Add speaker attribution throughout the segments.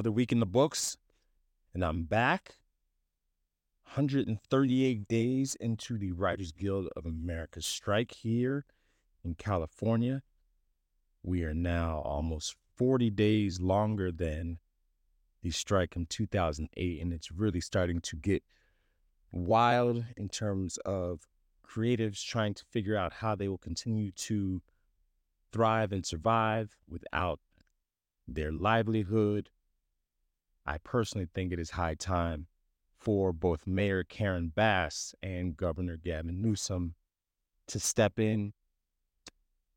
Speaker 1: Another week in the books, and I'm back. 138 days into the Writers Guild of America strike here in California. We are now almost 40 days longer than the strike in 2008, and it's really starting to get wild in terms of creatives trying to figure out how they will continue to thrive and survive without their livelihood. I personally think it is high time for both Mayor Karen Bass and Governor Gavin Newsom to step in.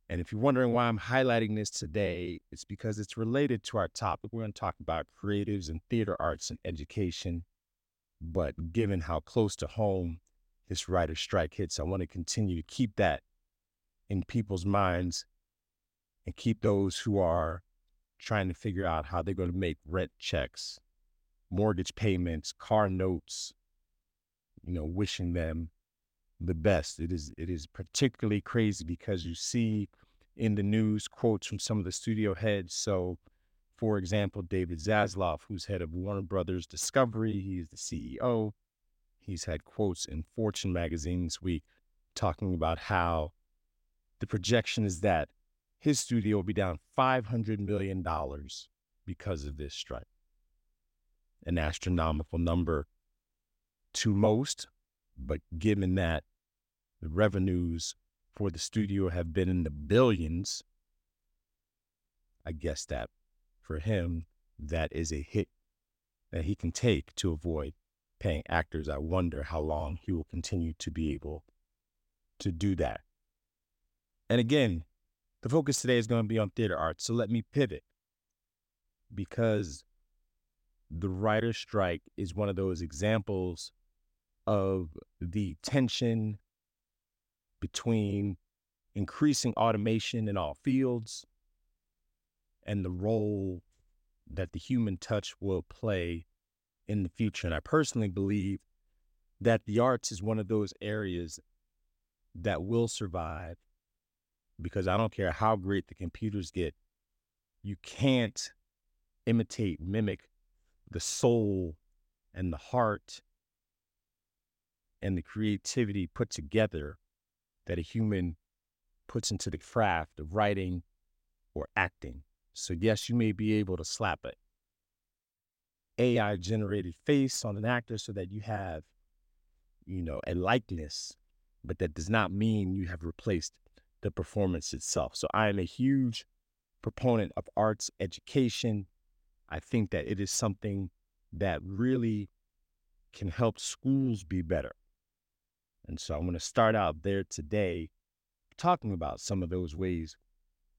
Speaker 1: And if you're wondering why I'm highlighting this today, it's because it's related to our topic. We're going to talk about creatives and theater arts and education. But given how close to home this writer strike hits, I want to continue to keep that in people's minds and keep those who are trying to figure out how they're going to make rent checks, mortgage payments, car notes, you know, wishing them the best. It is it is particularly crazy because you see in the news quotes from some of the studio heads. So, for example, David Zaslav, who's head of Warner Brothers Discovery, he's the CEO. He's had quotes in Fortune magazine this week talking about how the projection is that his studio will be down $500 million because of this strike. An astronomical number to most, but given that the revenues for the studio have been in the billions, I guess that for him, that is a hit that he can take to avoid paying actors. I wonder how long he will continue to be able to do that. And again, the focus today is going to be on theater arts. So let me pivot because the writer's strike is one of those examples of the tension between increasing automation in all fields and the role that the human touch will play in the future. And I personally believe that the arts is one of those areas that will survive because I don't care how great the computers get, you can't imitate, mimic the soul and the heart and the creativity put together that a human puts into the craft of writing or acting. So, yes, you may be able to slap a AI generated face on an actor so that you have, you know, a likeness, but that does not mean you have replaced the performance itself. So I am a huge proponent of arts education. I think that it is something that really can help schools be better. And so I'm going to start out there today talking about some of those ways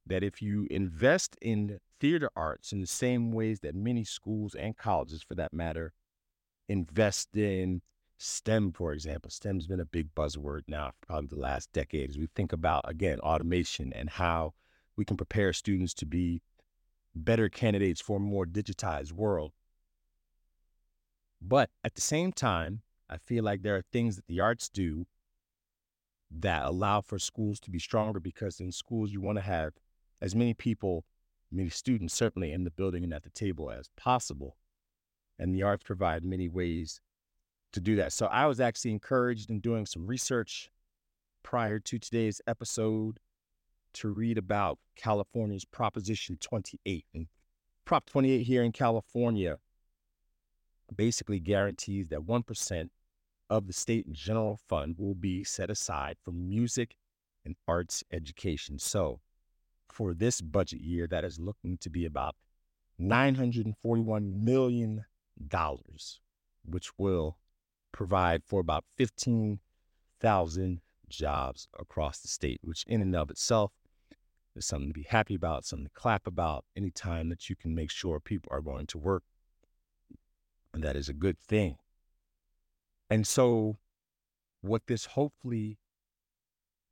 Speaker 1: that if you invest in theater arts in the same ways that many schools and colleges, for that matter, invest in STEM, for example, STEM's been a big buzzword now for probably the last decade as we think about, again, automation and how we can prepare students to be better candidates for a more digitized world. But at the same time, I feel like there are things that the arts do that allow for schools to be stronger because in schools you want to have as many people, many students certainly in the building and at the table as possible. And the arts provide many ways to do that. So I was actually encouraged in doing some research prior to today's episode to read about California's Proposition 28. And Prop 28 here in California basically guarantees that 1% of the state general fund will be set aside for music and arts education. So for this budget year, that is looking to be about $941 million, which will provide for about 15,000 jobs across the state, which in and of itself is something to be happy about, something to clap about anytime that you can make sure people are going to work. And that is a good thing. And so, what this hopefully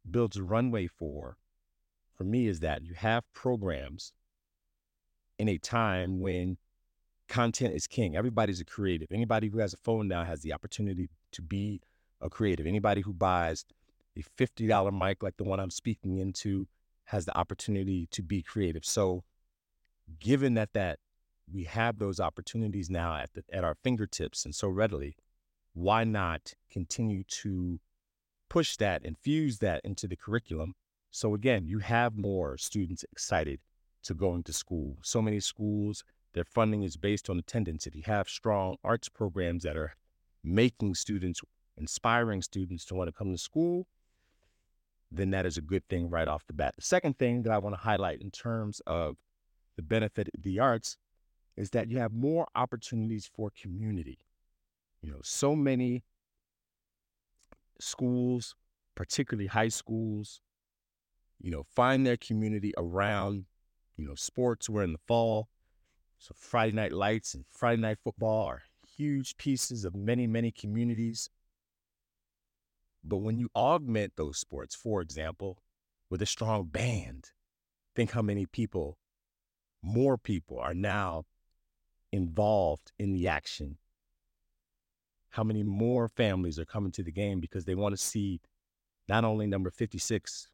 Speaker 1: builds a runway for, for me, is that you have programs in a time when content is king. Everybody's a creative. Anybody who has a phone now has the opportunity to be a creative. Anybody who buys a $50 mic like the one I'm speaking into has the opportunity to be creative. So, given that that we have those opportunities now at the, at our fingertips and so readily. Why not continue to push that, infuse that into the curriculum? So again, you have more students excited to going to school. So many schools, their funding is based on attendance. If you have strong arts programs that are making students, inspiring students to want to come to school, then that is a good thing right off the bat. The second thing that I want to highlight in terms of the benefit of the arts is that you have more opportunities for community. You know, so many schools, particularly high schools, you know, find their community around, you know, sports. We're in the fall. So Friday night lights and Friday night football are huge pieces of many, many communities. But when you augment those sports, for example, with a strong band, think how many people, more people are now involved in the action. How many more families are coming to the game because they want to see not only number 56,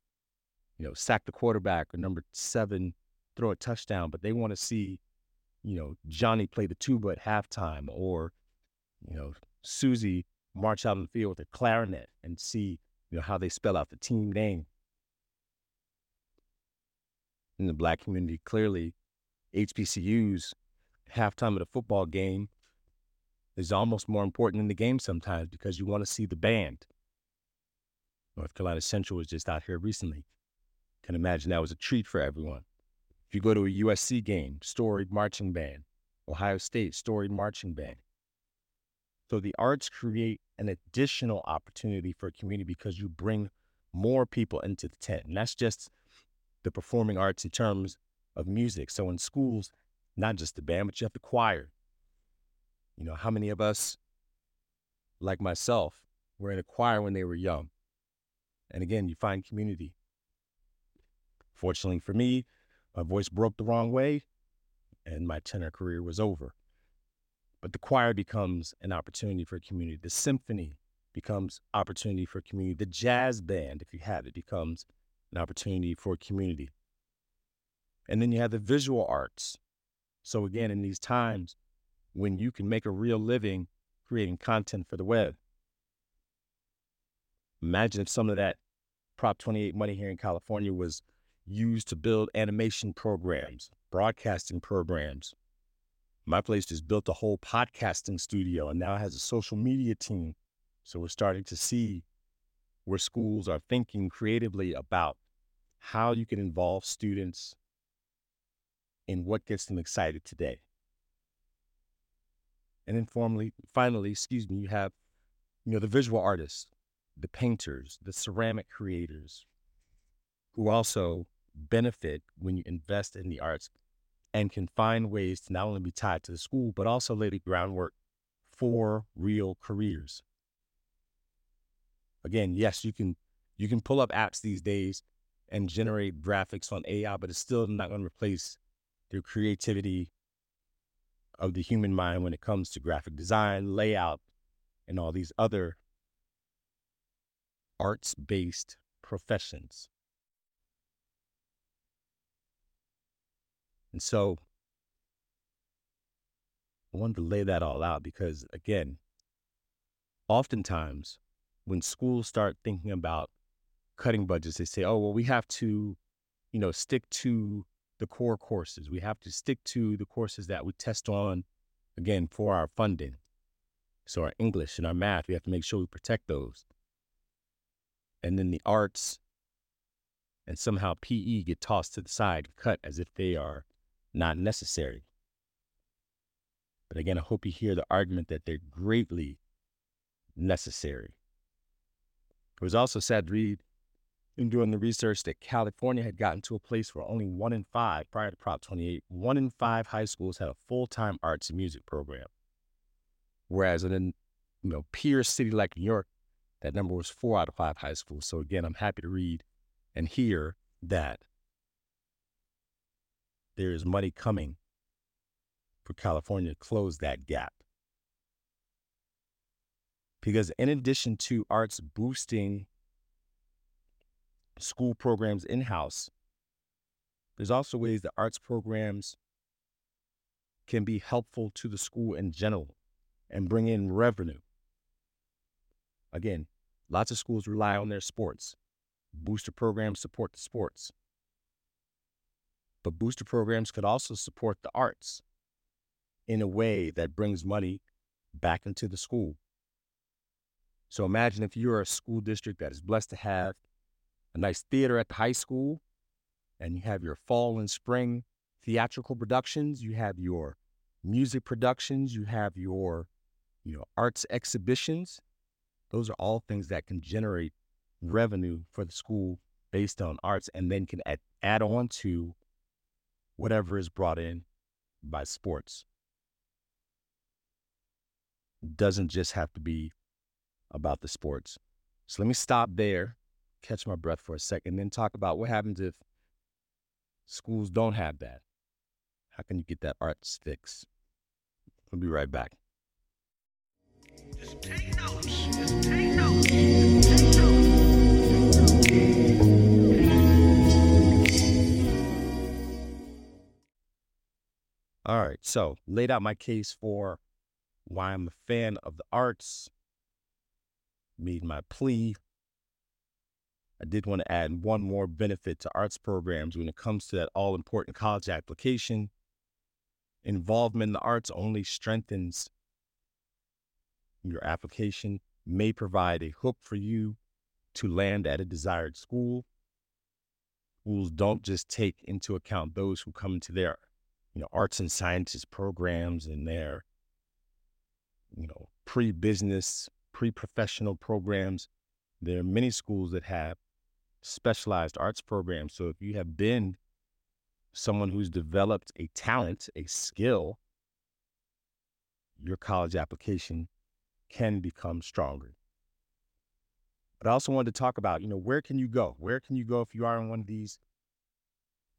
Speaker 1: you know, sack the quarterback or number seven throw a touchdown, but they want to see, you know, Johnny play the tuba at halftime or, you know, Susie march out in the field with a clarinet and see, you know, how they spell out the team name. In the black community, clearly, HBCUs halftime of the football game is almost more important than the game sometimes because you want to see the band. North Carolina Central was just out here recently. Can imagine that was a treat for everyone. If you go to a USC game, storied marching band, Ohio State, storied marching band. So the arts create an additional opportunity for a community because you bring more people into the tent. And that's just the performing arts in terms of music. So in schools, not just the band, but you have the choir. You know, how many of us, like myself, were in a choir when they were young? And again, you find community. Fortunately for me, my voice broke the wrong way and my tenor career was over. But the choir becomes an opportunity for a community. The symphony becomes opportunity for a community. The jazz band, if you have it, becomes an opportunity for a community. And then you have the visual arts. So again, in these times when you can make a real living creating content for the web, imagine if some of that Prop 28 money here in California was used to build animation programs, broadcasting programs, my place just built a whole podcasting studio and now has a social media team. So we're starting to see where schools are thinking creatively about how you can involve students in what gets them excited today. And then formally, finally, excuse me, you have, you know, the visual artists, the painters, the ceramic creators, who also benefit when you invest in the arts and can find ways to not only be tied to the school, but also lay the groundwork for real careers. Again, yes, you can you can pull up apps these days and generate graphics on AI, but it's still not going to replace the creativity of the human mind when it comes to graphic design, layout, and all these other arts based professions. And so I wanted to lay that all out because, again, oftentimes when schools start thinking about cutting budgets, they say, oh, well, we have to, you know, stick to the core courses. We have to stick to the courses that we test on, again, for our funding. So our English and our math, we have to make sure we protect those. And then the arts and somehow PE get tossed to the side, cut as if they are not necessary. But again, I hope you hear the argument that they're greatly necessary. It was also sad to read in doing the research that California had gotten to a place where only one in five, prior to Prop 28, one in five high schools had a full time arts and music program. Whereas in a you know, peer city like New York, that number was four out of five high schools. So again, I'm happy to read and hear that there is money coming for California to close that gap. Because in addition to arts boosting school programs in house, there's also ways that arts programs can be helpful to the school in general and bring in revenue. Again, lots of schools rely on their sports. Booster programs support the sports. But booster programs could also support the arts in a way that brings money back into the school. So imagine if you're a school district that is blessed to have a nice theater at the high school, and you have your fall and spring theatrical productions, you have your music productions, you have your you know arts exhibitions. Those are all things that can generate revenue for the school based on arts and then can add, add on to whatever is brought in by sports. doesn't just have to be about the sports. So let me stop there, catch my breath for a second, then talk about what happens if schools don't have that. How can you get that arts fix? We'll be right back. Just take notes. Just take notes. All right, so laid out my case for why I'm a fan of the arts, made my plea. I did want to add one more benefit to arts programs when it comes to that all important college application. Involvement in the arts only strengthens your application, may provide a hook for you to land at a desired school. Schools don't just take into account those who come into their, you know, arts and sciences programs and their, you know, pre-business pre-professional programs. There are many schools that have specialized arts programs. So if you have been someone who's developed a talent, a skill, your college application can become stronger. But I also wanted to talk about, you know, where can you go? Where can you go if you are in one of these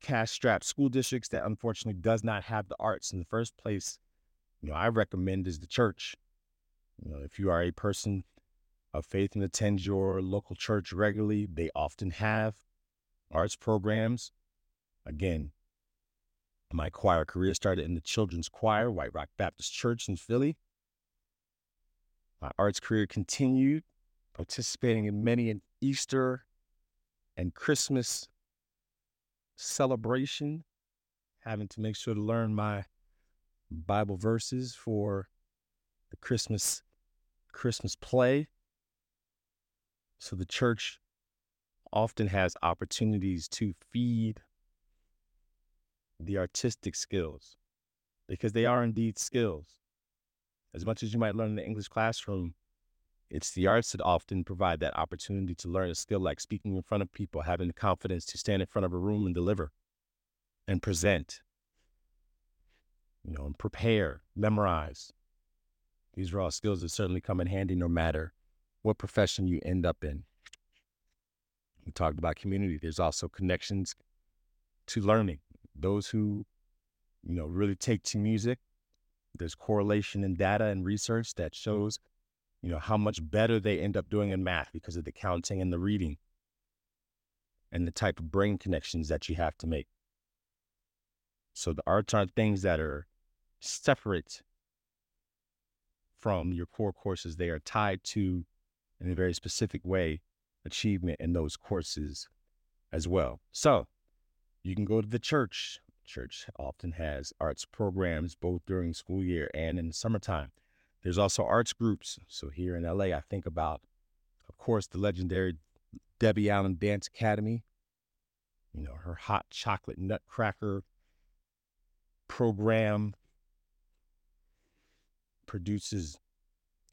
Speaker 1: cash-strapped school districts that unfortunately does not have the arts in the first place? You know, I recommend is the church. You know, if you are a person of faith and attend your local church regularly, they often have arts programs. Again, my choir career started in the children's choir, White Rock Baptist Church in Philly. My arts career continued, participating in many an Easter and Christmas celebration, having to make sure to learn my Bible verses for the Christmas Christmas play. So the church often has opportunities to feed the artistic skills because they are indeed skills. As much as you might learn in the English classroom, it's the arts that often provide that opportunity to learn a skill like speaking in front of people, having the confidence to stand in front of a room and deliver and present, you know, and prepare, memorize. These are all skills that certainly come in handy no matter what profession you end up in. We talked about community. There's also connections to learning. Those who, you know, really take to music, there's correlation in data and research that mm. shows, you know, how much better they end up doing in math because of the counting and the reading and the type of brain connections that you have to make. So the arts aren't things that are separate from your core courses. They are tied to, in a very specific way, achievement in those courses as well. So you can go to the church. Church often has arts programs both during school year and in the summertime. There's also arts groups. So here in LA, I think about, of course, the legendary Debbie Allen Dance Academy. You know, her hot chocolate nutcracker program produces,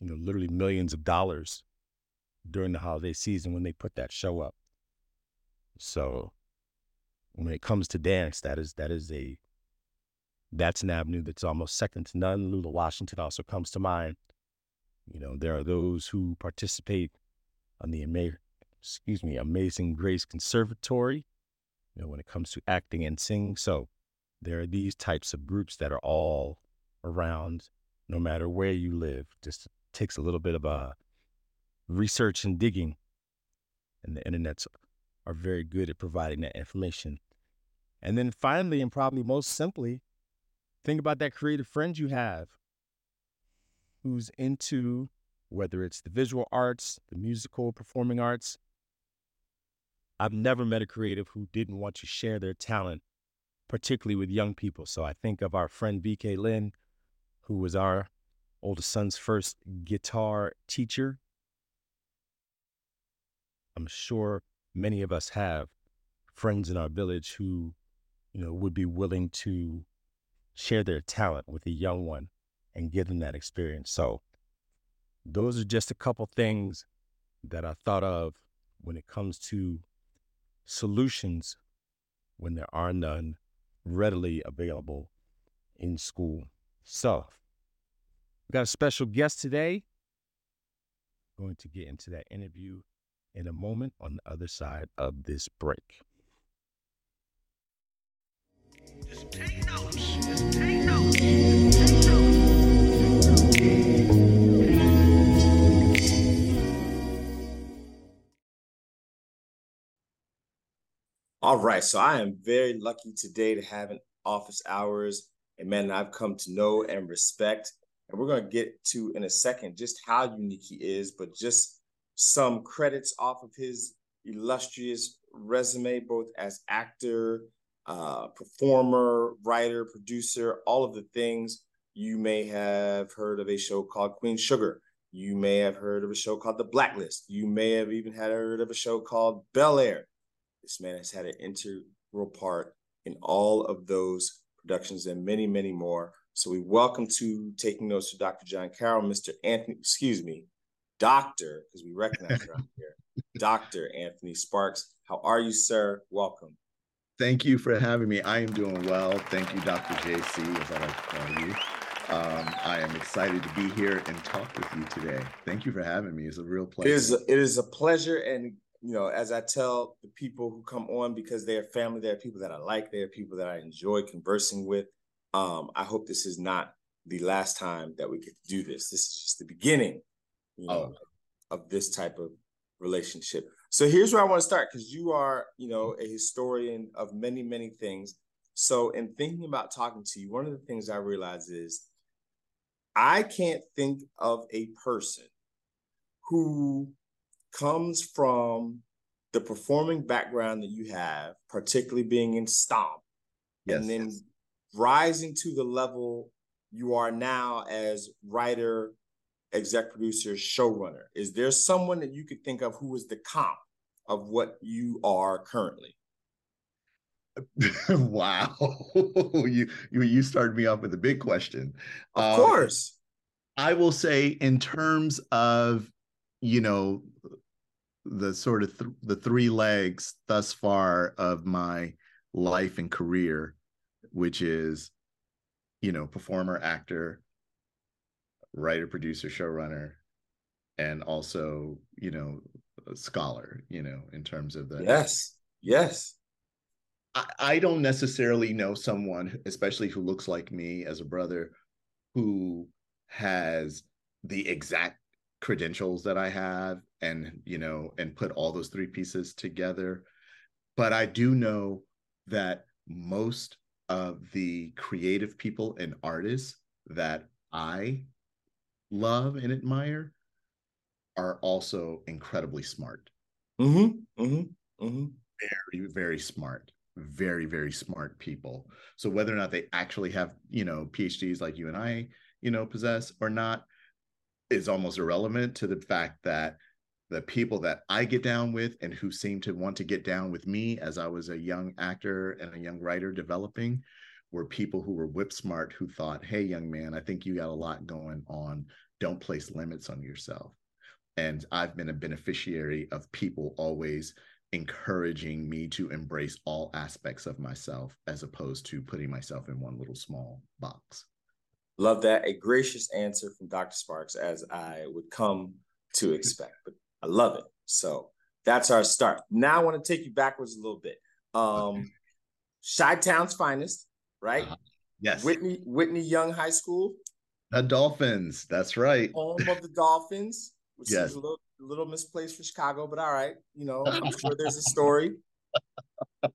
Speaker 1: you know, literally millions of dollars during the holiday season when they put that show up. So when it comes to dance, that is that is a that's an avenue that's almost second to none. Lula Washington also comes to mind. You know, there are those who participate on the excuse me, Amazing Grace Conservatory, you know, when it comes to acting and singing. So there are these types of groups that are all around no matter where you live. Just takes a little bit of a uh, research and digging. And the internets are very good at providing that information. And then finally, and probably most simply, think about that creative friend you have who's into whether it's the visual arts, the musical, performing arts. I've never met a creative who didn't want to share their talent, particularly with young people. So I think of our friend BK Lynn, who was our oldest son's first guitar teacher. I'm sure many of us have friends in our village who, you know, would be willing to share their talent with a young one and give them that experience. So those are just a couple things that I thought of when it comes to solutions when there are none readily available in school. So, we got a special guest today. Going to get into that interview in a moment on the other side of this break. Just take notes. Just take notes.
Speaker 2: All right. So I am very lucky today to have an office hours, a man I've come to know and respect. And we're going to get to in a second just how unique he is, but just some credits off of his illustrious resume, both as actor, uh, performer, writer, producer, all of the things. You may have heard of a show called Queen Sugar. You may have heard of a show called The Blacklist. You may have even had heard of a show called Bel Air. This man has had an integral part in all of those productions and many, many more. So we welcome to taking notes to Dr. John Carroll, Mr. Anthony, excuse me, Doctor, because we recognize around here, Dr. Anthony Sparks. How are you, sir? Welcome.
Speaker 3: Thank you for having me. I am doing well. Thank you, Dr. JC, as I like to call you. Um, I am excited to be here and talk with you today. Thank you for having me. It's a real pleasure.
Speaker 2: It is, it is a pleasure and you know, as I tell the people who come on because they are family, they are people that I like, they are people that I enjoy conversing with. Um, I hope this is not the last time that we get to do this. This is just the beginning, you know, oh. of this type of relationship. So here's where I want to start because you are, you know, a historian of many, many things. So in thinking about talking to you, one of the things I realize is I can't think of a person who comes from the performing background that you have, particularly being in Stomp, yes, and then yes. rising to the level you are now as writer, exec producer, showrunner. Is there someone that you could think of who was the comp of what you are currently?
Speaker 3: wow, you you you started me off with a big question.
Speaker 2: Of um, course,
Speaker 3: I will say in terms of you know the sort of th- the three legs thus far of my life and career which is you know performer actor writer producer showrunner and also you know scholar you know in terms of the
Speaker 2: yes yes.
Speaker 3: I, I don't necessarily know someone especially who looks like me as a brother who has the exact credentials that I have and you know and put all those three pieces together. But I do know that most of the creative people and artists that I love and admire are also incredibly smart.
Speaker 2: Mm-hmm, mm-hmm, mm-hmm.
Speaker 3: Very, very smart. Very, very smart people. So whether or not they actually have, you know, PhDs like you and I, you know, possess or not, is almost irrelevant to the fact that the people that I get down with and who seem to want to get down with me as I was a young actor and a young writer developing were people who were whip smart who thought, hey, young man, I think you got a lot going on. Don't place limits on yourself. And I've been a beneficiary of people always encouraging me to embrace all aspects of myself as opposed to putting myself in one little small box.
Speaker 2: Love that. A gracious answer from Dr. Sparks, as I would come to expect, but I love it. So that's our start. Now I want to take you backwards a little bit. Um, Chi Town's finest, right? Uh,
Speaker 3: yes.
Speaker 2: Whitney Whitney Young High School.
Speaker 3: The Dolphins. That's right.
Speaker 2: Home of the Dolphins, which yes. a little, a little misplaced for Chicago, but all right. You know, I'm sure there's a story. I'm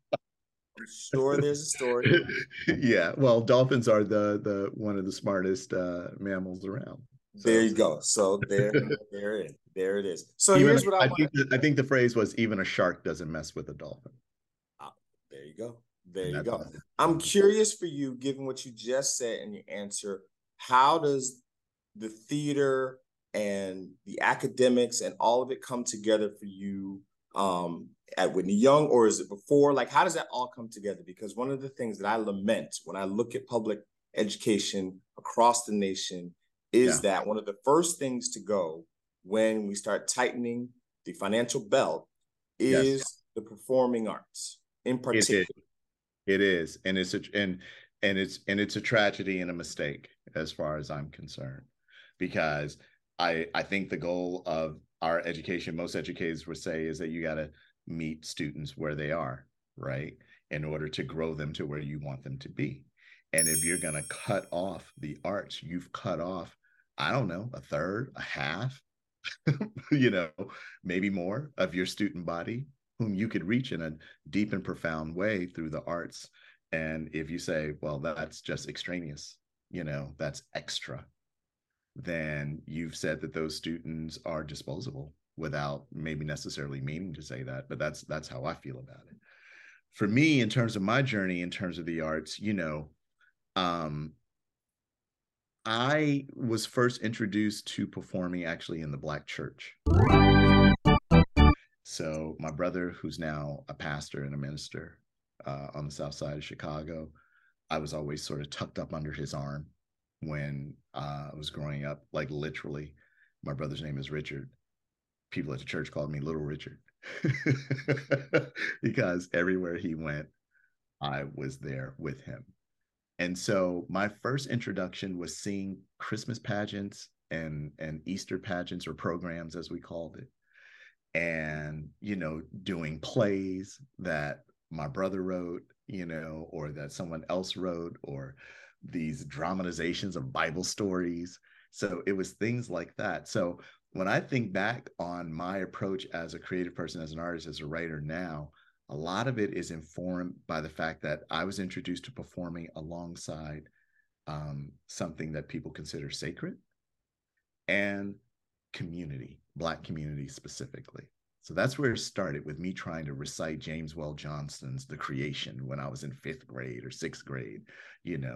Speaker 2: sure there's a story.
Speaker 3: yeah. Well, dolphins are the the one of the smartest uh, mammals around.
Speaker 2: So. There you go. So there, there it is. There it is. So even here's what I, I
Speaker 3: think. The, I think the phrase was even a shark doesn't mess with a dolphin.
Speaker 2: Oh, there you go. There you go. I'm curious for you, given what you just said in your answer, how does the theater and the academics and all of it come together for you um, at Whitney Young, or is it before? Like, how does that all come together? Because one of the things that I lament when I look at public education across the nation is yeah. that one of the first things to go when we start tightening the financial belt is yes. the performing arts in particular.
Speaker 3: It is. it is, and it's a and and it's and it's a tragedy and a mistake as far as I'm concerned, because I I think the goal of our education, most educators would say, is that you got to meet students where they are, right, in order to grow them to where you want them to be. And if you're going to cut off the arts, you've cut off, I don't know, a third, a half, you know, maybe more of your student body whom you could reach in a deep and profound way through the arts. And if you say, well, that's just extraneous, you know, that's extra, then you've said that those students are disposable without maybe necessarily meaning to say that but that's that's how i feel about it. For me in terms of my journey in terms of the arts you know um i was first introduced to performing actually in the black church. So my brother who's now a pastor and a minister uh, on the south side of chicago i was always sort of tucked up under his arm when uh, I was growing up, like literally. My brother's name is Richard. People at the church called me Little Richard because everywhere he went, I was there with him. And so my first introduction was seeing Christmas pageants and and Easter pageants or programs as we called it. And you know, doing plays that my brother wrote, you know, or that someone else wrote or these dramatizations of Bible stories. So it was things like that. So when I think back on my approach as a creative person, as an artist, as a writer now, a lot of it is informed by the fact that I was introduced to performing alongside um, something that people consider sacred and community, Black community specifically. So that's where it started with me trying to recite James Weldon Johnson's The Creation when I was in fifth grade or sixth grade, you know,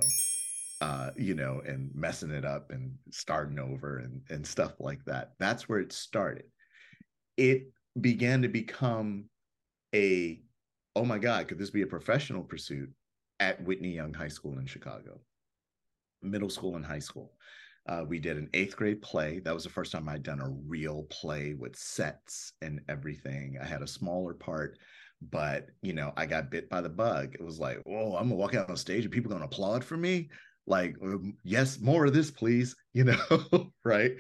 Speaker 3: uh, you know, and messing it up and starting over and, and stuff like that. That's where it started. It began to become a, oh my God, could this be a professional pursuit at Whitney Young High School in Chicago, middle school and high school? Uh, we did an eighth grade play. That was the first time I'd done a real play with sets and everything. I had a smaller part, but you know, I got bit by the bug. It was like, oh, I'm gonna walk out on stage and people gonna applaud for me like um, yes more of this please you know right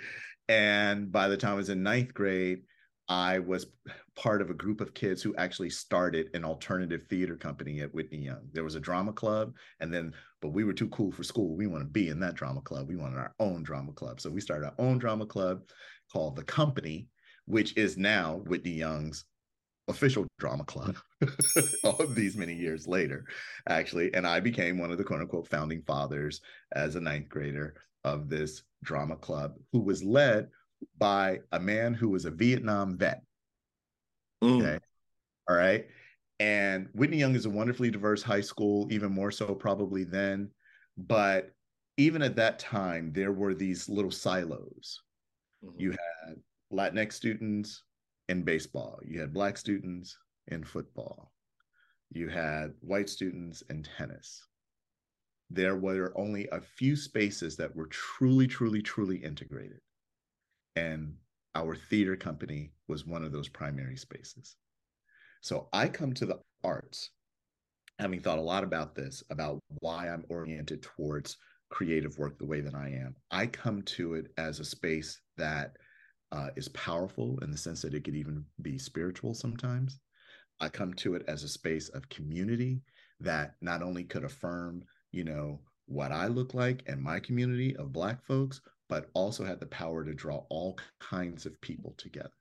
Speaker 3: and by the time i was in ninth grade i was part of a group of kids who actually started an alternative theater company at whitney young there was a drama club and then but we were too cool for school we want to be in that drama club we wanted our own drama club so we started our own drama club called the company which is now whitney young's official drama club all of these many years later, actually. And I became one of the quote unquote founding fathers as a ninth grader of this drama club, who was led by a man who was a Vietnam vet. Mm. Okay. All right. And Whitney Young is a wonderfully diverse high school, even more so probably then. But even at that time, there were these little silos. Mm-hmm. You had Latinx students, in baseball. You had black students in football. You had white students in tennis. There were only a few spaces that were truly, truly, truly integrated. And our theater company was one of those primary spaces. So I come to the arts having thought a lot about this, about why I'm oriented towards creative work the way that I am. I come to it as a space that uh, is powerful in the sense that it could even be spiritual sometimes. I come to it as a space of community that not only could affirm, you know, what I look like and my community of Black folks, but also had the power to draw all kinds of people together.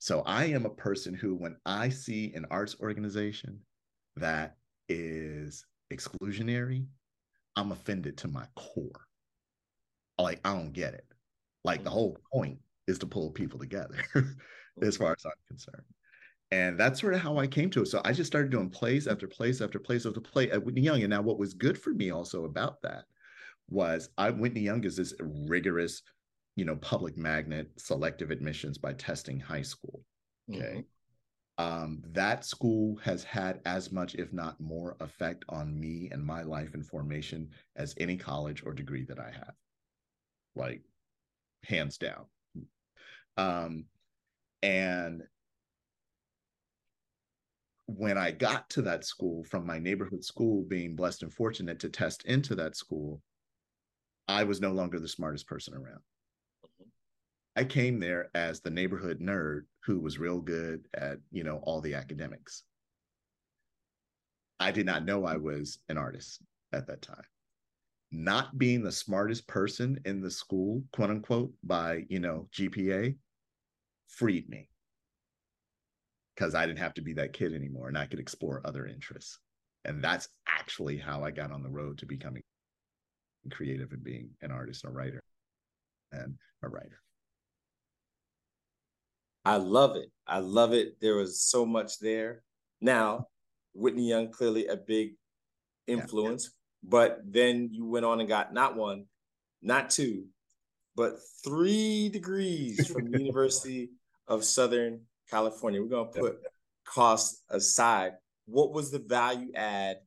Speaker 3: So I am a person who, when I see an arts organization that is exclusionary, I'm offended to my core. Like, I don't get it. Like, the mm-hmm. whole point is to pull people together, as mm-hmm. far as I'm concerned. And that's sort of how I came to it. So I just started doing plays after plays after plays after play at Whitney Young. And now, what was good for me also about that was I Whitney Young is this rigorous, you know, public magnet selective admissions by testing high school. Okay. Mm-hmm. Um, that school has had as much, if not more, effect on me and my life and formation as any college or degree that I have. Like, hands down. Um, and when I got to that school from my neighborhood school, being blessed and fortunate to test into that school, I was no longer the smartest person around. I came there as the neighborhood nerd who was real good at, you know, all the academics. I did not know I was an artist at that time. Not being the smartest person in the school, quote unquote, by, you know, GPA freed me because I didn't have to be that kid anymore and I could explore other interests. And that's actually how I got on the road to becoming creative and being an artist and a writer and a writer.
Speaker 2: I love it. I love it. There was so much there. Now, Whitney Young clearly a big influence, yeah. but then you went on and got not one, not two, but three degrees from the University of Southern California. We're going to put costs aside. What was the value add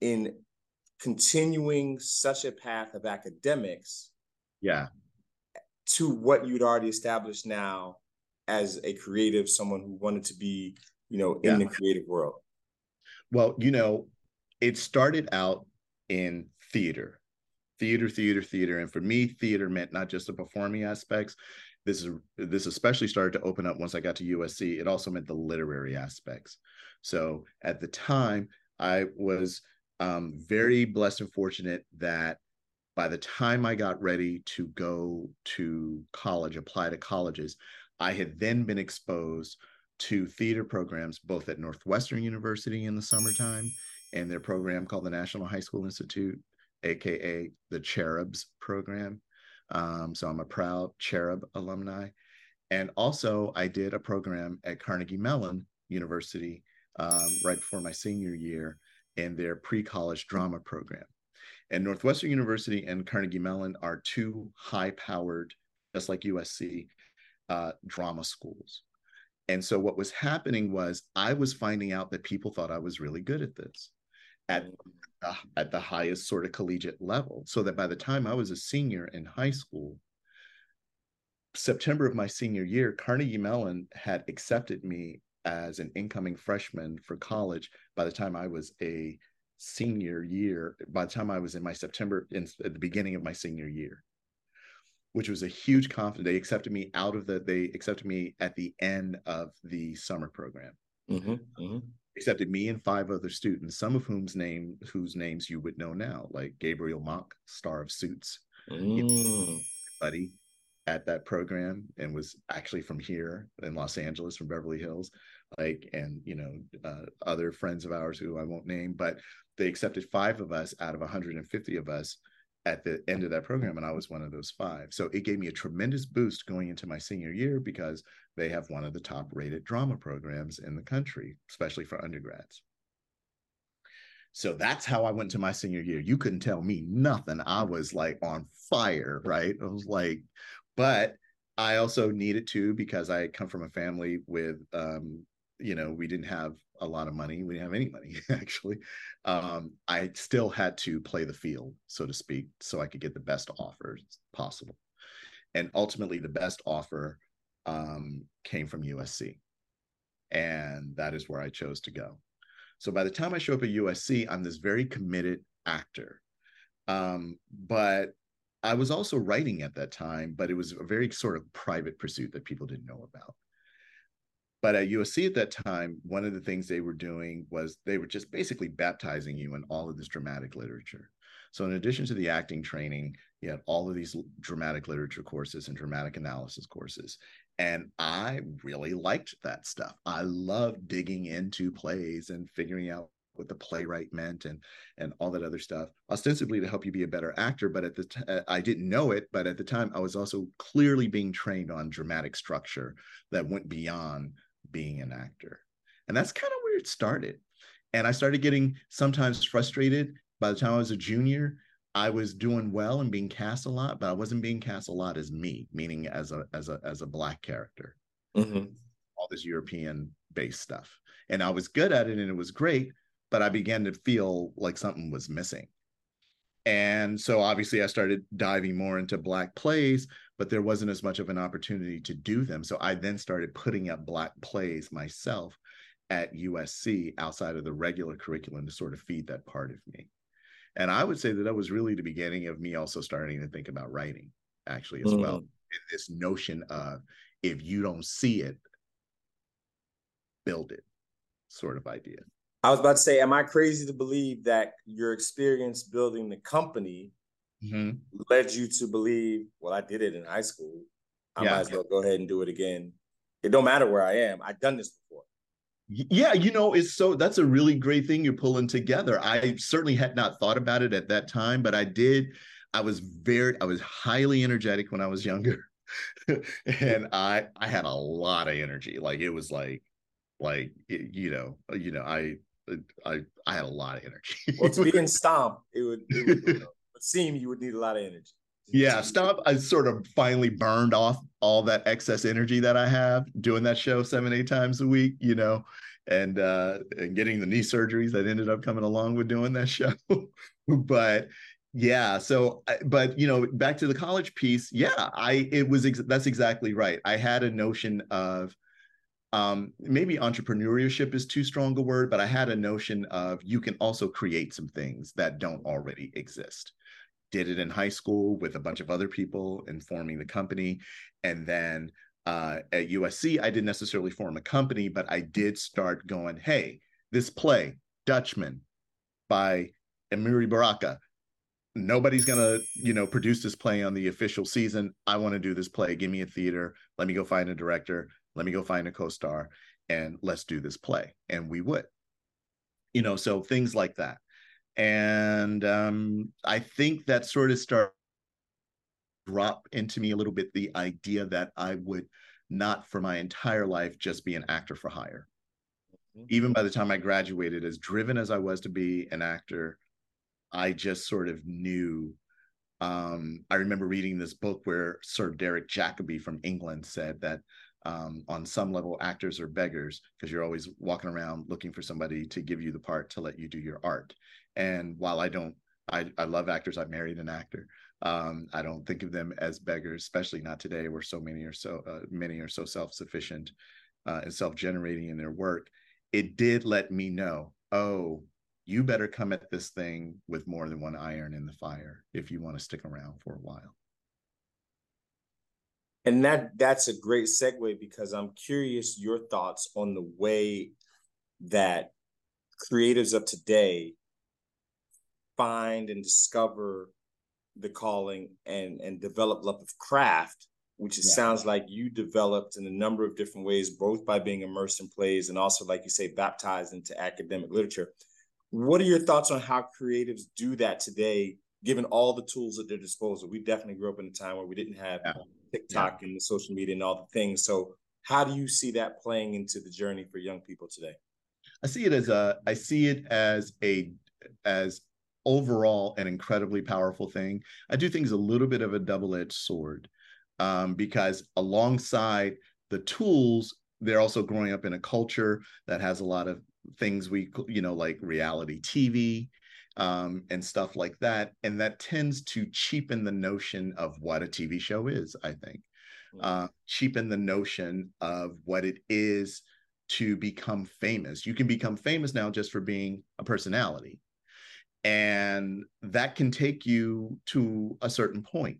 Speaker 2: in continuing such a path of academics?
Speaker 3: Yeah.
Speaker 2: To what you'd already established now as a creative, someone who wanted to be, you know, in yeah. the creative world?
Speaker 3: Well, you know, it started out in theater, theater, theater, theater. And for me, theater meant not just the performing aspects, this is this especially started to open up once I got to USC. It also meant the literary aspects. So at the time, I was um, very blessed and fortunate that by the time I got ready to go to college, apply to colleges, I had then been exposed to theater programs both at Northwestern University in the summertime and their program called the National High School Institute, aka the Cherubs program. Um, so I'm a proud Cherub alumni. And also, I did a program at Carnegie Mellon University um, right before my senior year in their pre college drama program. And Northwestern University and Carnegie Mellon are two high powered, just like USC, uh, drama schools. And so what was happening was I was finding out that people thought I was really good at this at uh, at the highest sort of collegiate level so that by the time I was a senior in high school September of my senior year Carnegie Mellon had accepted me as an incoming freshman for college by the time I was a senior year by the time I was in my September in at the beginning of my senior year which was a huge confidence. They accepted me out of the they accepted me at the end of the summer program. Mm-hmm, mm-hmm. Accepted me and five other students, some of whom's name whose names you would know now, like Gabriel Macht, star of Suits, mm. you know, buddy at that program, and was actually from here in Los Angeles, from Beverly Hills, like, and you know, uh, other friends of ours who I won't name, but they accepted five of us out of 150 of us at the end of that program and i was one of those five. So it gave me a tremendous boost going into my senior year because they have one of the top rated drama programs in the country especially for undergrads. So that's how i went to my senior year. You couldn't tell me nothing. I was like on fire right? I was like but i also needed to because i come from a family with um you know we didn't have a lot of money. We didn't have any money actually. Um, I still had to play the field, so to speak, so I could get the best offers possible. And ultimately, the best offer um, came from USC, and that is where I chose to go. So by the time I show up at USC, I'm this very committed actor. Um, but I was also writing at that time, but it was a very sort of private pursuit that people didn't know about. But at USC at that time, one of the things they were doing was they were just basically baptizing you in all of this dramatic literature. So, in addition to the acting training, you had all of these dramatic literature courses and dramatic analysis courses. And I really liked that stuff. I loved digging into plays and figuring out what the playwright meant and and all that other stuff ostensibly to help you be a better actor but at the t- uh, i didn't know it but at the time i was also clearly being trained on dramatic structure that went beyond being an actor. And that's kind of where it started. And i started getting sometimes frustrated. By the time i was a junior i was doing well and being cast a lot but i wasn't being cast a lot as me meaning as a as a as a black character. Mm-hmm. all this european based stuff. And i was good at it and it was great but I began to feel like something was missing. And so obviously I started diving more into black plays, but there wasn't as much of an opportunity to do them. So I then started putting up black plays myself at USC outside of the regular curriculum to sort of feed that part of me. And I would say that that was really the beginning of me also starting to think about writing, actually, as mm. well. This notion of if you don't see it, build it sort of idea.
Speaker 2: I was about to say, am I crazy to believe that your experience building the company mm-hmm. led you to believe, well, I did it in high school. I yeah. might as well go ahead and do it again. It don't matter where I am. I've done this before.
Speaker 3: Yeah, you know, it's so that's a really great thing you're pulling together. I certainly had not thought about it at that time, but I did. I was very, I was highly energetic when I was younger. and I I had a lot of energy. Like it was like like you know, you know, I I I had a lot of energy.
Speaker 2: well, to be in stomp, it would it would, seem you would need a lot of energy.
Speaker 3: Yeah, Stomp. I sort of finally burned off all that excess energy that I have doing that show seven eight times a week. You know, and uh and getting the knee surgeries that ended up coming along with doing that show. but yeah so but you know back to the college piece yeah i it was ex- that's exactly right i had a notion of um, maybe entrepreneurship is too strong a word, but I had a notion of you can also create some things that don't already exist. Did it in high school with a bunch of other people and forming the company. And then uh, at USC, I didn't necessarily form a company, but I did start going, hey, this play, Dutchman by Amiri Baraka, nobody's gonna you know produce this play on the official season. I want to do this play. Give me a theater. Let me go find a director. Let me go find a co-star and let's do this play. And we would. You know so things like that and um, i think that sort of start drop into me a little bit the idea that i would not for my entire life just be an actor for hire mm-hmm. even by the time i graduated as driven as i was to be an actor i just sort of knew um, i remember reading this book where sir derek jacobi from england said that um, on some level actors are beggars because you're always walking around looking for somebody to give you the part to let you do your art and while i don't i, I love actors i married an actor. Um, i don't think of them as beggars especially not today where so many are so uh, many are so self-sufficient uh, and self-generating in their work. It did let me know oh you better come at this thing with more than one iron in the fire if you want to stick around for a while.
Speaker 2: And that that's a great segue because i'm curious your thoughts on the way that creatives of today find and discover the calling and and develop love of craft which it yeah. sounds like you developed in a number of different ways both by being immersed in plays and also like you say baptized into academic literature what are your thoughts on how creatives do that today given all the tools at their disposal we definitely grew up in a time where we didn't have yeah. TikTok yeah. and the social media and all the things. So how do you see that playing into the journey for young people today?
Speaker 3: I see it as a I see it as a as overall an incredibly powerful thing. I do think it's a little bit of a double-edged sword um, because alongside the tools, they're also growing up in a culture that has a lot of things we you know like reality TV um, and stuff like that. And that tends to cheapen the notion of what a TV show is, I think. Uh, cheapen the notion of what it is to become famous. You can become famous now just for being a personality. And that can take you to a certain point.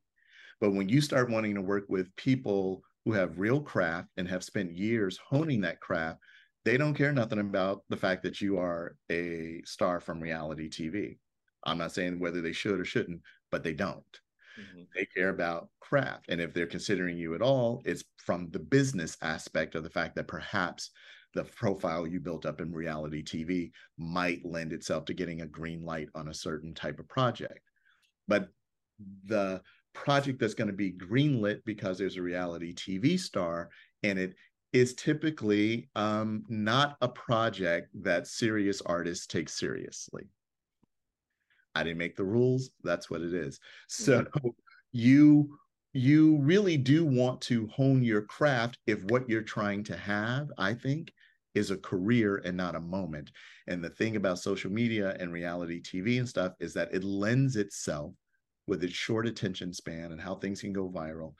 Speaker 3: But when you start wanting to work with people who have real craft and have spent years honing that craft, they don't care nothing about the fact that you are a star from reality TV. I'm not saying whether they should or shouldn't, but they don't. Mm-hmm. They care about craft. And if they're considering you at all, it's from the business aspect of the fact that perhaps the profile you built up in reality TV might lend itself to getting a green light on a certain type of project. But the project that's going to be greenlit because there's a reality TV star and it is typically um, not a project that serious artists take seriously. I didn't make the rules. That's what it is. So you you really do want to hone your craft if what you're trying to have, I think, is a career and not a moment. And the thing about social media and reality TV and stuff is that it lends itself with its short attention span and how things can go viral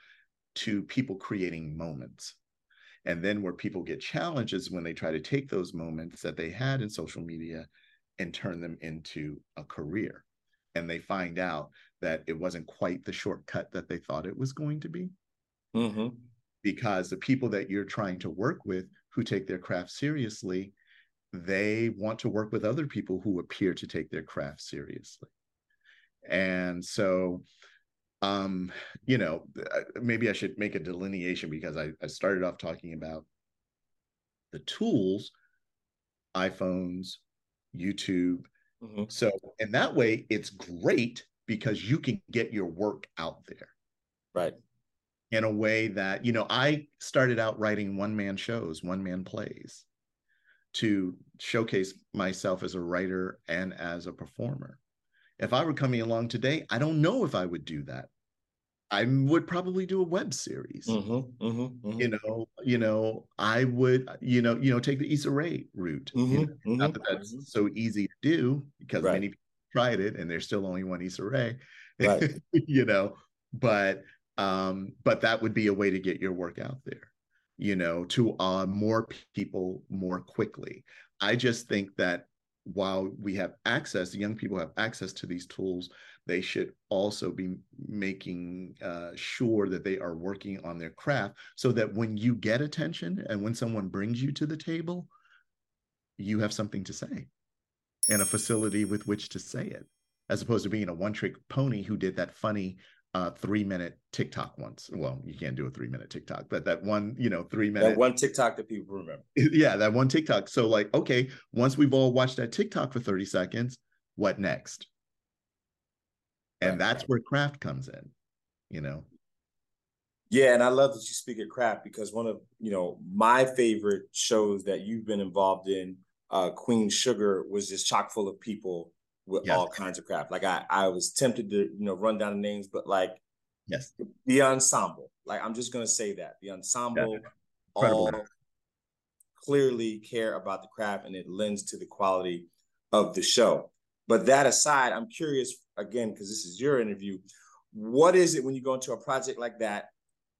Speaker 3: to people creating moments. And then where people get challenges when they try to take those moments that they had in social media and turn them into a career. And they find out that it wasn't quite the shortcut that they thought it was going to be. Mm-hmm. Because the people that you're trying to work with who take their craft seriously, they want to work with other people who appear to take their craft seriously. And so, um, you know, maybe I should make a delineation because I, I started off talking about the tools, iPhones, YouTube. Mm-hmm. So, in that way, it's great because you can get your work out there.
Speaker 2: Right.
Speaker 3: In a way that, you know, I started out writing one man shows, one man plays to showcase myself as a writer and as a performer. If I were coming along today, I don't know if I would do that. I would probably do a web series. Mm-hmm, mm-hmm, mm-hmm. You know, you know, I would, you know, you know, take the Issa Rae route. You mm-hmm, know, not mm-hmm, that that's mm-hmm. so easy to do because right. many people tried it and there's still only one Issa Rae. Right. you know, but um, but that would be a way to get your work out there, you know, to uh, more people more quickly. I just think that while we have access, young people have access to these tools, they should also be making uh, sure that they are working on their craft so that when you get attention and when someone brings you to the table, you have something to say and a facility with which to say it, as opposed to being a one trick pony who did that funny uh, three minute TikTok once. Well, you can't do a three minute TikTok, but that one, you know, three minute.
Speaker 2: That one TikTok that people remember.
Speaker 3: Yeah, that one TikTok. So, like, okay, once we've all watched that TikTok for 30 seconds, what next? And right, that's right. where craft comes in, you know?
Speaker 2: Yeah, and I love that you speak of craft because one of, you know, my favorite shows that you've been involved in, uh, Queen Sugar, was just chock full of people with all kinds of craft. Like I, I was tempted to, you know, run down the names, but like,
Speaker 3: yes,
Speaker 2: the ensemble. Like I'm just gonna say that the ensemble yeah. all clearly care about the craft, and it lends to the quality of the show. But that aside, I'm curious again because this is your interview. What is it when you go into a project like that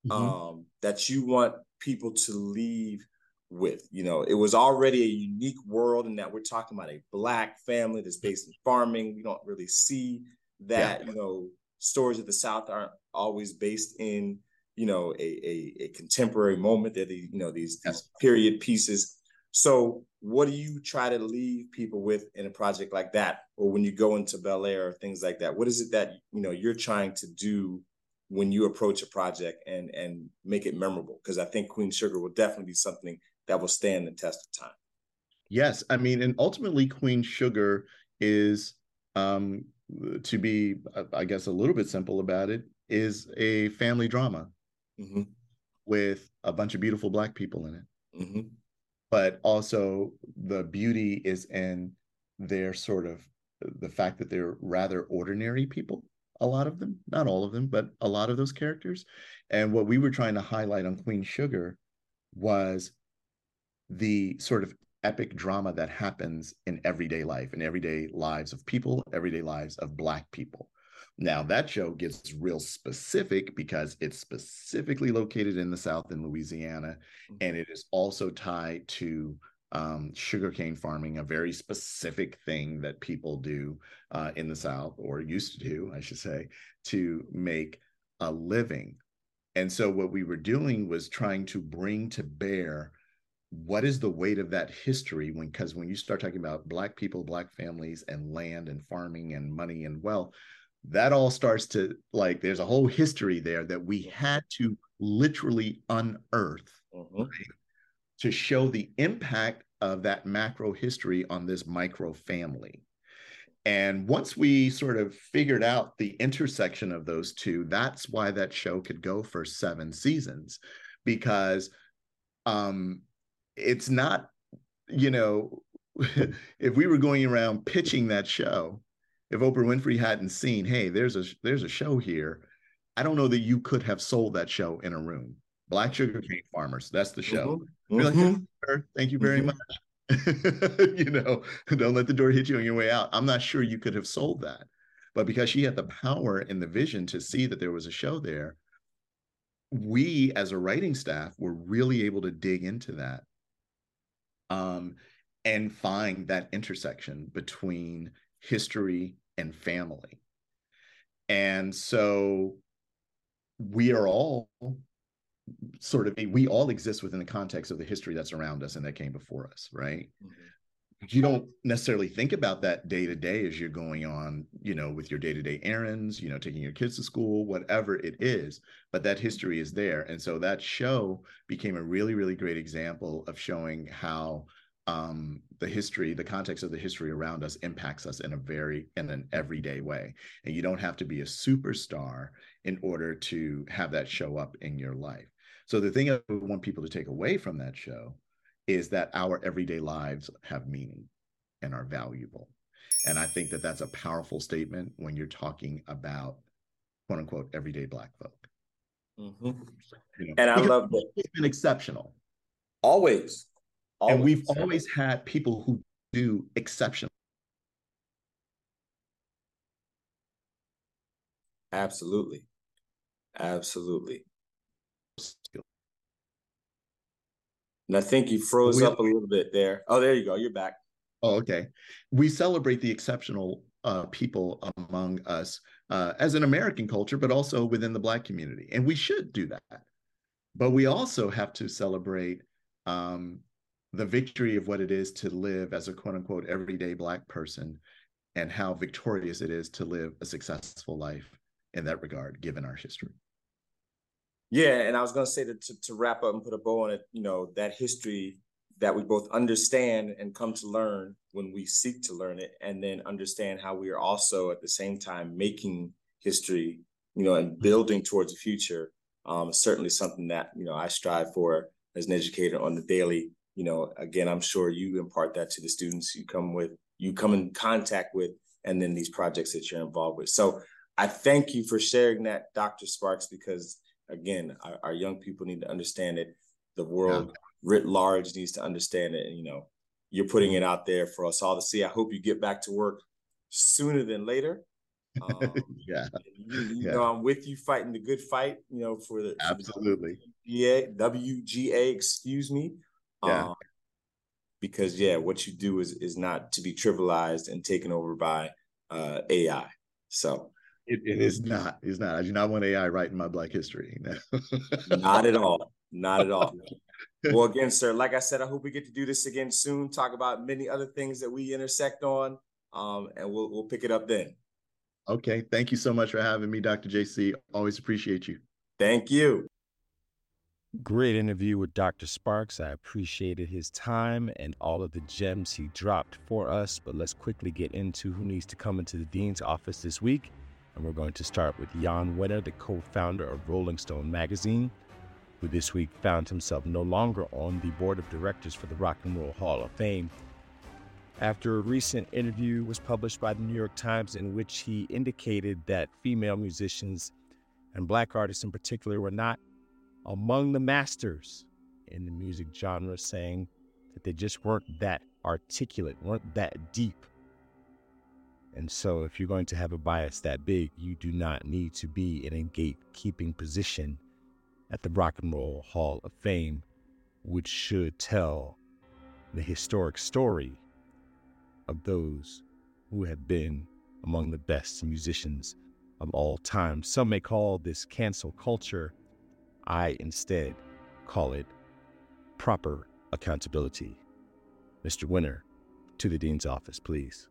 Speaker 2: mm-hmm. um, that you want people to leave with. You know, it was already a unique world in that we're talking about a black family that's mm-hmm. based in farming. We don't really see that, yeah. you know, stories of the South aren't always based in, you know, a, a, a contemporary moment. They're the, you know, these, these period pieces. So what do you try to leave people with in a project like that? Or when you go into Bel Air or things like that? What is it that, you know, you're trying to do when you approach a project and and make it memorable because i think queen sugar will definitely be something that will stand the test of time.
Speaker 3: Yes, I mean, and ultimately, Queen Sugar is, um, to be, I guess, a little bit simple about it, is a family drama mm-hmm. with a bunch of beautiful black people in it. Mm-hmm. But also, the beauty is in their sort of the fact that they're rather ordinary people a lot of them not all of them but a lot of those characters and what we were trying to highlight on queen sugar was the sort of epic drama that happens in everyday life, in everyday lives of people, everyday lives of Black people. Now, that show gets real specific because it's specifically located in the South in Louisiana, mm-hmm. and it is also tied to um, sugarcane farming, a very specific thing that people do uh, in the South, or used to do, I should say, to make a living. And so, what we were doing was trying to bring to bear what is the weight of that history when because when you start talking about black people black families and land and farming and money and wealth that all starts to like there's a whole history there that we had to literally unearth mm-hmm. right? to show the impact of that macro history on this micro family. And once we sort of figured out the intersection of those two, that's why that show could go for seven seasons, because um, it's not, you know, if we were going around pitching that show, if Oprah Winfrey hadn't seen, hey, there's a there's a show here, I don't know that you could have sold that show in a room. Black sugar cane farmers, that's the show. Mm-hmm. Like, mm-hmm. thank you very mm-hmm. much. you know, don't let the door hit you on your way out. I'm not sure you could have sold that. But because she had the power and the vision to see that there was a show there, we as a writing staff were really able to dig into that um, and find that intersection between history and family. And so we are all sort of we all exist within the context of the history that's around us and that came before us right mm-hmm. You don't necessarily think about that day to day as you're going on you know with your day to day errands you know taking your kids to school whatever it is but that history is there and so that show became a really really great example of showing how um, the history, the context of the history around us impacts us in a very in an everyday way. And you don't have to be a superstar in order to have that show up in your life. So the thing I want people to take away from that show is that our everyday lives have meaning and are valuable. And I think that that's a powerful statement when you're talking about quote unquote everyday Black folk.
Speaker 2: Mm-hmm. You know, and I love that.
Speaker 3: It's been exceptional.
Speaker 2: Always.
Speaker 3: always. And we've always had people who do exceptional.
Speaker 2: Absolutely. Absolutely. And I think you froze we, up a little bit there. Oh, there you go. You're back.
Speaker 3: Oh, okay. We celebrate the exceptional uh, people among us uh, as an American culture, but also within the Black community. And we should do that. But we also have to celebrate um, the victory of what it is to live as a quote unquote everyday Black person and how victorious it is to live a successful life in that regard, given our history.
Speaker 2: Yeah, and I was going to say that to, to wrap up and put a bow on it, you know, that history that we both understand and come to learn when we seek to learn it, and then understand how we are also at the same time making history, you know, and building towards the future. Um, certainly something that you know I strive for as an educator on the daily. You know, again, I'm sure you impart that to the students you come with, you come in contact with, and then these projects that you're involved with. So I thank you for sharing that, Dr. Sparks, because again, our, our, young people need to understand it. The world yeah. writ large needs to understand it. And, you know, you're putting it out there for us all to see. I hope you get back to work sooner than later.
Speaker 3: Um, yeah.
Speaker 2: You, you yeah. know, I'm with you fighting the good fight, you know, for the
Speaker 3: absolutely
Speaker 2: yeah WGA, excuse me. Yeah. Um, because yeah, what you do is is not to be trivialized and taken over by uh, AI. So
Speaker 3: it, it is not. It's not. I do not want AI writing my Black history.
Speaker 2: not at all. Not at all. well, again, sir, like I said, I hope we get to do this again soon. Talk about many other things that we intersect on, um, and we'll we'll pick it up then.
Speaker 3: Okay. Thank you so much for having me, Dr. JC. Always appreciate you.
Speaker 2: Thank you.
Speaker 1: Great interview with Dr. Sparks. I appreciated his time and all of the gems he dropped for us. But let's quickly get into who needs to come into the dean's office this week. And we're going to start with Jan Wenner, the co founder of Rolling Stone magazine, who this week found himself no longer on the board of directors for the Rock and Roll Hall of Fame. After a recent interview was published by the New York Times in which he indicated that female musicians and black artists in particular were not among the masters in the music genre, saying that they just weren't that articulate, weren't that deep and so, if you're going to have a bias that big, you do not need to be in a gatekeeping position at the Rock and Roll Hall of Fame, which should tell the historic story of those who have been among the best musicians of all time. Some may call this cancel culture. I instead call it proper accountability. Mr. Wenner, to the Dean's office, please.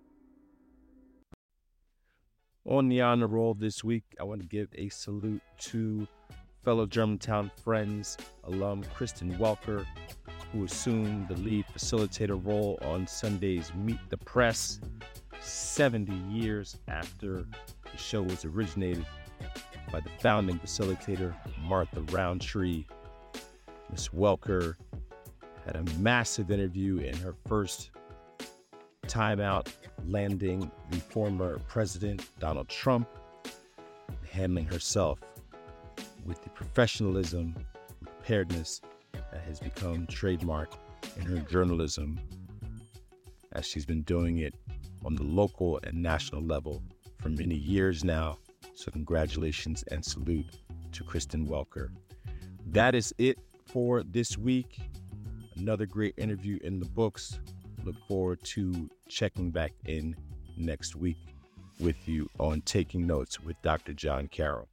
Speaker 1: On the honor roll this week, I want to give a salute to fellow Germantown friends, alum Kristen Welker,
Speaker 2: who assumed the lead facilitator role on Sunday's Meet the Press 70 years after the show was originated by the founding facilitator, Martha Rountree. Ms. Welker had a massive interview in her first time out, landing the former president, Donald Trump, handling herself with the professionalism preparedness that has become trademark in her journalism as she's been doing it on the local and national level for many years now. So, congratulations and salute to Kristen Welker. That is it for this week. Another great interview in the books. Look forward to checking back in next week with you on Taking Notes with Dr. John Carroll.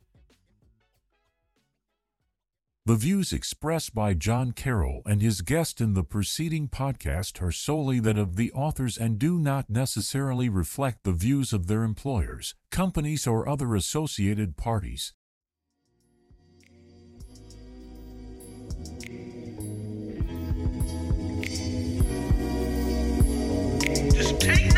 Speaker 4: The views expressed by John Carroll and his guest in the preceding podcast are solely that of the authors and do not necessarily reflect the views of their employers, companies, or other associated parties. just take